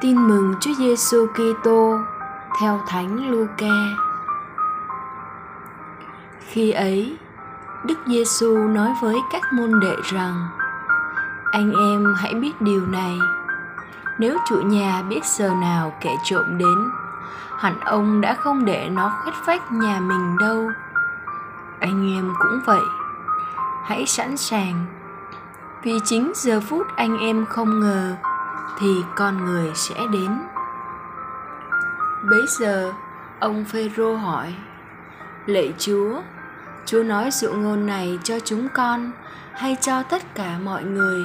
Tin mừng Chúa Giêsu Kitô theo Thánh Luca. Khi ấy, Đức Giêsu nói với các môn đệ rằng: Anh em hãy biết điều này, nếu chủ nhà biết giờ nào kẻ trộm đến, hẳn ông đã không để nó khuét vách nhà mình đâu. Anh em cũng vậy, hãy sẵn sàng, vì chính giờ phút anh em không ngờ thì con người sẽ đến. Bấy giờ, ông phêrô hỏi, lạy chúa chúa nói dụ ngôn này cho chúng con hay cho tất cả mọi người?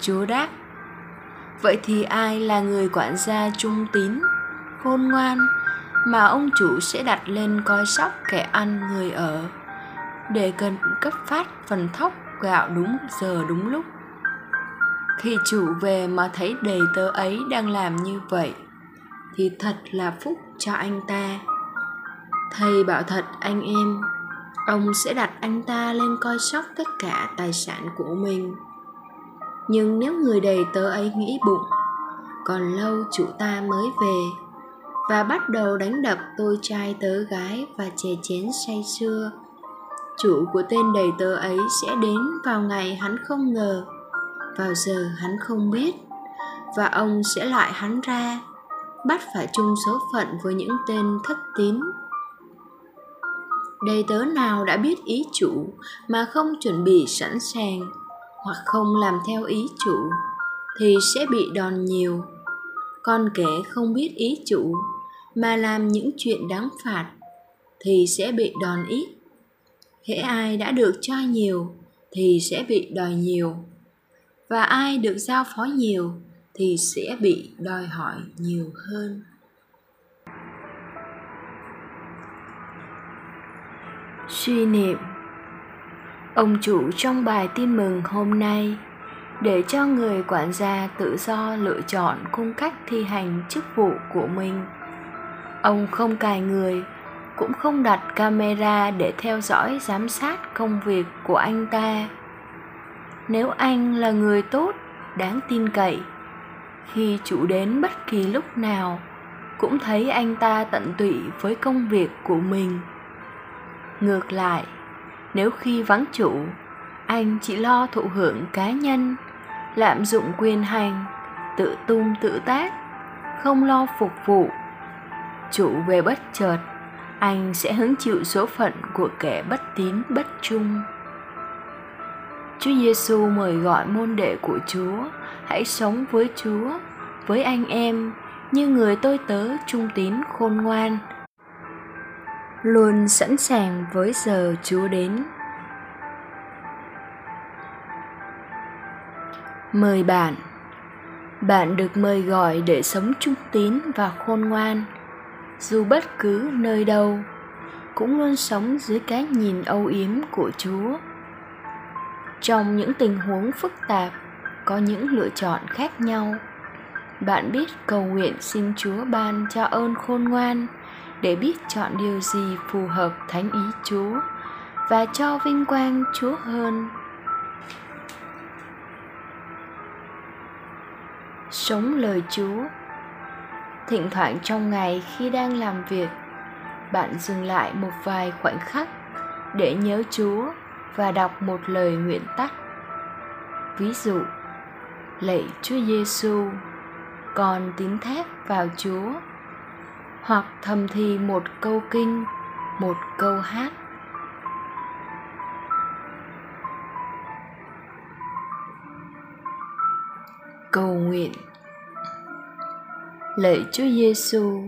Chúa đáp, vậy thì ai là người quản gia trung tín, khôn ngoan mà ông chủ sẽ đặt lên coi sóc kẻ ăn người ở để cần cấp phát phần thóc gạo đúng giờ đúng lúc? Khi chủ về mà thấy đầy tớ ấy đang làm như vậy, thì thật là phúc cho anh ta. Thầy bảo thật, anh em, ông sẽ đặt anh ta lên coi sóc tất cả tài sản của mình. Nhưng nếu người đầy tớ ấy nghĩ bụng, còn lâu chủ ta mới về và bắt đầu đánh đập tôi trai tớ gái và chè chén say sưa, chủ của tên đầy tớ ấy sẽ đến vào ngày hắn không ngờ vào giờ hắn không biết, và ông sẽ loại hắn ra, bắt phải chung số phận với những tên thất tín. Đầy tớ nào đã biết ý chủ mà không chuẩn bị sẵn sàng hoặc không làm theo ý chủ thì sẽ bị đòn nhiều. Còn kẻ không biết ý chủ mà làm những chuyện đáng phạt thì sẽ bị đòn ít. Hễ ai đã được cho nhiều thì sẽ bị đòi nhiều và ai được giao phó nhiều thì sẽ bị đòi hỏi nhiều hơn. Suy niệm. Ông chủ trong bài tin mừng hôm nay để cho người quản gia tự do lựa chọn cung cách thi hành chức vụ của mình. Ông không cài người, cũng không đặt camera để theo dõi giám sát công việc của anh ta nếu anh là người tốt, đáng tin cậy. Khi chủ đến bất kỳ lúc nào, cũng thấy anh ta tận tụy với công việc của mình. Ngược lại, nếu khi vắng chủ, anh chỉ lo thụ hưởng cá nhân, lạm dụng quyền hành, tự tung tự tác, không lo phục vụ, chủ về bất chợt, anh sẽ hứng chịu số phận của kẻ bất tín bất trung. Chúa Giêsu mời gọi môn đệ của Chúa hãy sống với Chúa, với anh em như người tôi tớ trung tín khôn ngoan. Luôn sẵn sàng với giờ Chúa đến. Mời bạn Bạn được mời gọi để sống trung tín và khôn ngoan, dù bất cứ nơi đâu, cũng luôn sống dưới cái nhìn âu yếm của Chúa trong những tình huống phức tạp, có những lựa chọn khác nhau. Bạn biết cầu nguyện xin chúa ban cho ơn khôn ngoan để biết chọn điều gì phù hợp thánh ý chúa và cho vinh quang chúa hơn. Sống lời chúa. Thỉnh thoảng trong ngày khi đang làm việc, bạn dừng lại một vài khoảnh khắc để nhớ chúa và đọc một lời nguyện tắt. Ví dụ, lạy Chúa Giêsu, con tín thác vào Chúa, hoặc thầm thì một câu kinh, một câu hát. Cầu nguyện Lạy Chúa Giêsu,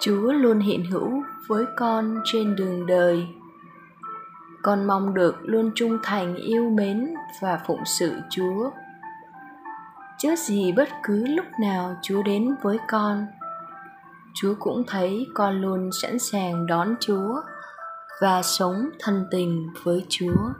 Chúa luôn hiện hữu với con trên đường đời con mong được luôn trung thành yêu mến và phụng sự chúa. Chớ gì bất cứ lúc nào chúa đến với con, chúa cũng thấy con luôn sẵn sàng đón chúa và sống thân tình với chúa.